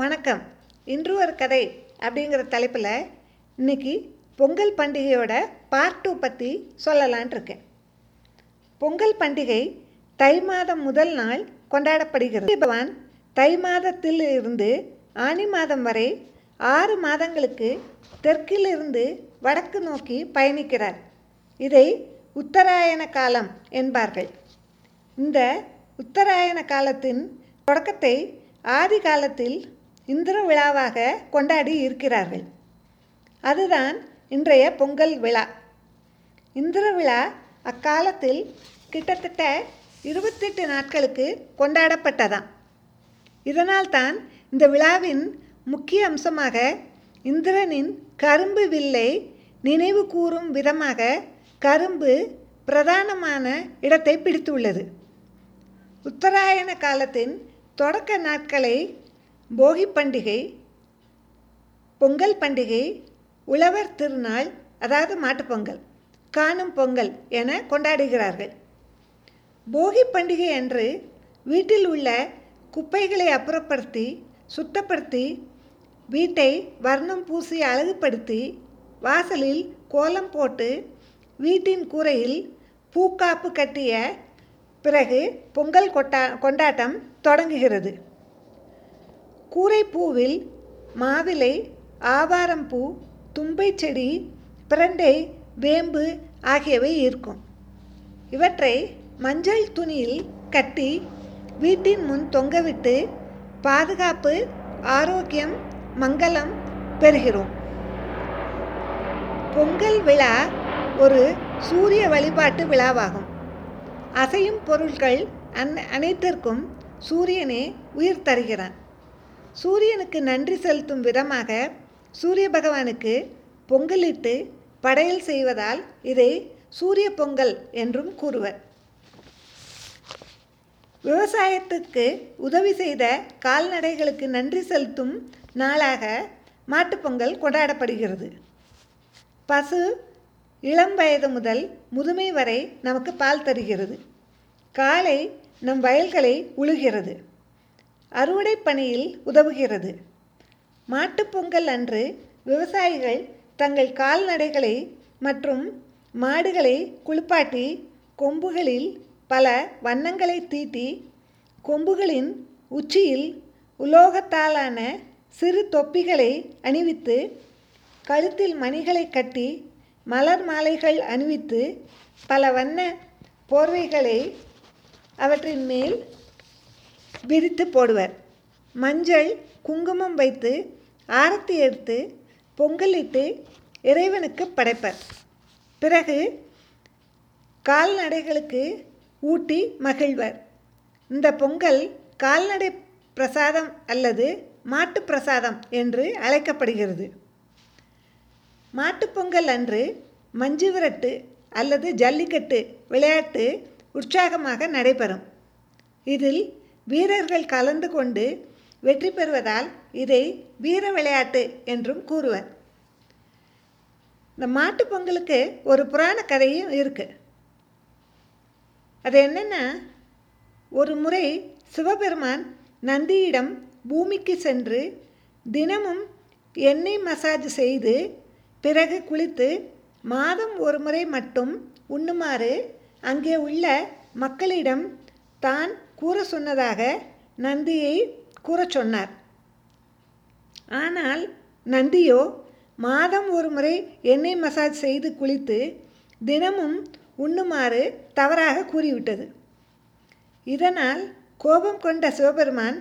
வணக்கம். இன்று ஒரு கதை அப்படிங்கிற தலைப்பில் இன்னைக்கு பொங்கல் பண்டிகையோட பார்ட் டூ பற்றி சொல்லலான் இருக்கேன் பொங்கல் பண்டிகை தை மாதம் முதல் நாள் கொண்டாடப்படுகிறது. பகவான் தை மாதத்தில் இருந்து ஆனி மாதம் வரை ஆறு மாதங்களுக்கு தெற்கிலிருந்து வடக்கு நோக்கி பயணிக்கிறார். இதை உத்தராயண காலம் என்பார்கள். இந்த உத்தராயண காலத்தின் தொடக்கத்தை ஆதி காலத்தில் இந்திர விழாவாக கொண்டாடி இருக்கிறார்கள். அதுதான் இன்றைய பொங்கல் விழா. இந்திர விழா அக்காலத்தில் கிட்டத்தட்ட இருபத்தெட்டு நாட்களுக்கு கொண்டாடப்பட்டதாம். இதனால்தான் இந்த விழாவின் முக்கிய அம்சமாக இந்திரனின் கரும்பு வில்லை நினைவு கூறும் விதமாக கரும்பு பிரதானமான இடத்தை பிடித்துள்ளது. உத்தராயண காலத்தின் தொடக்க நாட்களை போகி பண்டிகை பொங்கல் பண்டிகை உழவர் திருநாள் அதாவது மாட்டுப்பொங்கல் காணும் பொங்கல் என கொண்டாடுகிறார்கள். போகி பண்டிகை அன்று வீட்டில் உள்ள குப்பைகளை அப்புறப்படுத்தி சுத்தப்படுத்தி வீட்டை வர்ணம் பூசி அழகுபடுத்தி வாசலில் கோலம் போட்டு வீட்டின் கூரையில் பூக்காப்பு கட்டிய பிறகு பொங்கல் கொட்டா கொண்டாட்டம் தொடங்குகிறது. கூரைப்பூவில் மாவிலை ஆவாரம்பூ தும்பை செடி பிரண்டை வேம்பு ஆகியவை இருக்கும். இவற்றை மஞ்சள் துணியில் கட்டி வீட்டின் முன் தொங்கவிட்டு பாதுகாப்பு ஆரோக்கியம் மங்களம் பெறுகிறோம். பொங்கல் விழா ஒரு சூரிய வழிபாட்டு விழாவாகும். அசையும் பொருட்கள் அன் அனைத்திற்கும் சூரியனே உயிர் தருகிறான். சூரியனுக்கு நன்றி செலுத்தும் விதமாக சூரிய பகவானுக்கு பொங்கலிட்டு படையல் செய்வதால் இதை சூரிய பொங்கல் என்றும் கூறுவர். விவசாயத்துக்கு உதவி செய்த கால்நடைகளுக்கு நன்றி செலுத்தும் நாளாக மாட்டுப்பொங்கல் கொண்டாடப்படுகிறது. பசு இளம் வயது முதல் முதுமை வரை நமக்கு பால் தருகிறது. காலை நம் வயல்களை உழுகிறது. அறுவடை பணியில் உதவுகிறது மாட்டுப்பொங்கல் அன்று விவசாயிகள் தங்கள் கால்நடைகளை மற்றும் மாடுகளை குளிப்பாட்டி கொம்புகளில் பல வண்ணங்களை தீட்டி கொம்புகளின் உச்சியில் உலோகத்தாலான சிறு தொப்பிகளை அணிவித்து கழுத்தில் மணிகளை கட்டி மலர் மாலைகள் அணிவித்து பல வண்ண போர்வைகளை அவற்றின் மேல் விரித்து போடுவர். மஞ்சள் குங்குமம் வைத்து ஆரத்தி எடுத்து பொங்கலிட்டு இறைவனுக்கு படைப்பர். பிறகு கால்நடைகளுக்கு ஊட்டி மகிழ்வர். இந்த பொங்கல் கால்நடை பிரசாதம் அல்லது மாட்டு பிரசாதம் என்று அழைக்கப்படுகிறது. மாட்டுப்பொங்கல் அன்று மஞ்சு விரட்டு அல்லது ஜல்லிக்கட்டு விளையாட்டு உற்சாகமாக நடைபெறும். இதில் வீரர்கள் கலந்து கொண்டு வெற்றி பெறுவதால் இதை வீர விளையாட்டு என்றும் கூறுவர். இந்த மாட்டு பொங்கலுக்கு ஒரு புராண கதையும் இருக்குது அது என்னென்னா ஒரு முறை சிவபெருமான் நந்தியிடம் பூமிக்கு சென்று தினமும் எண்ணெய் மசாஜ் செய்து பிறகு குளித்து மாதம் ஒரு முறை மட்டும் உண்ணுமாறு அங்கே உள்ள மக்களிடம் தான் கூற சொன்னதாக நந்தியை கூறச் சொன்னார். ஆனால் நந்தியோ மாதம் ஒரு முறை எண்ணெய் மசாஜ் செய்து குளித்து தினமும் உண்ணுமாறு தவறாக கூறிவிட்டது. இதனால் கோபம் கொண்ட சிவபெருமான்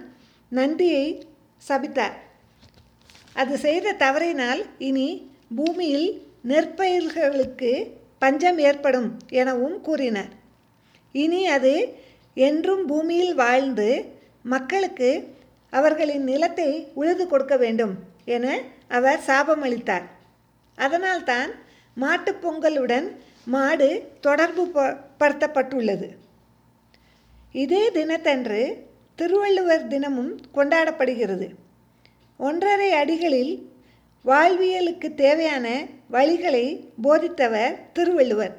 நந்தியை சபித்தார். அது செய்த தவறினால் இனி பூமியில் நெற்பயிர்களுக்கு பஞ்சம் ஏற்படும் எனவும் கூறினார். இனி அது என்றும் பூமியில் வாழ்ந்து மக்களுக்கு அவர்களின் நிலத்தை உழுது கொடுக்க வேண்டும் என அவர் சாபமளித்தார். அதனால்தான் மாட்டுப் பொங்கலுடன் மாடு தொடர்பு படுத்தப்பட்டுள்ளது. இதே தினத்தன்று திருவள்ளுவர் தினமும் கொண்டாடப்படுகிறது. ஒன்றரை அடிகளில் வாழ்வியலுக்கு தேவையான வழிகளை போதித்தவர் திருவள்ளுவர்.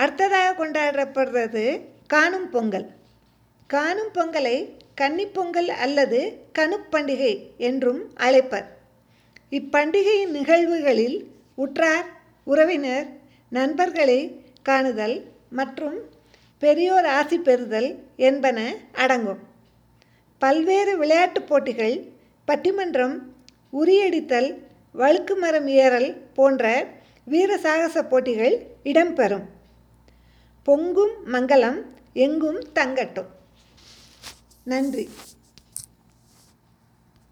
அடுத்ததாக கொண்டாடப்படுறது காணும் பொங்கல். காணும் பொங்கலை கன்னிப்பொங்கல் அல்லது கணுப்பண்டிகை என்றும் அழைப்பர். இப்பண்டிகையின் நிகழ்வுகளில் உற்றார் உறவினர் நண்பர்களை காணுதல் மற்றும் பெரியோர் ஆசி பெறுதல் என்பன அடங்கும். பல்வேறு விளையாட்டுப் போட்டிகள் பட்டிமன்றம் உரியடித்தல் வழுக்கு மரம் ஏறல் போன்ற வீர சாகச போட்டிகள் இடம்பெறும். பொங்கும் மங்களம் எங்கும் தங்கட்டும். நன்றி.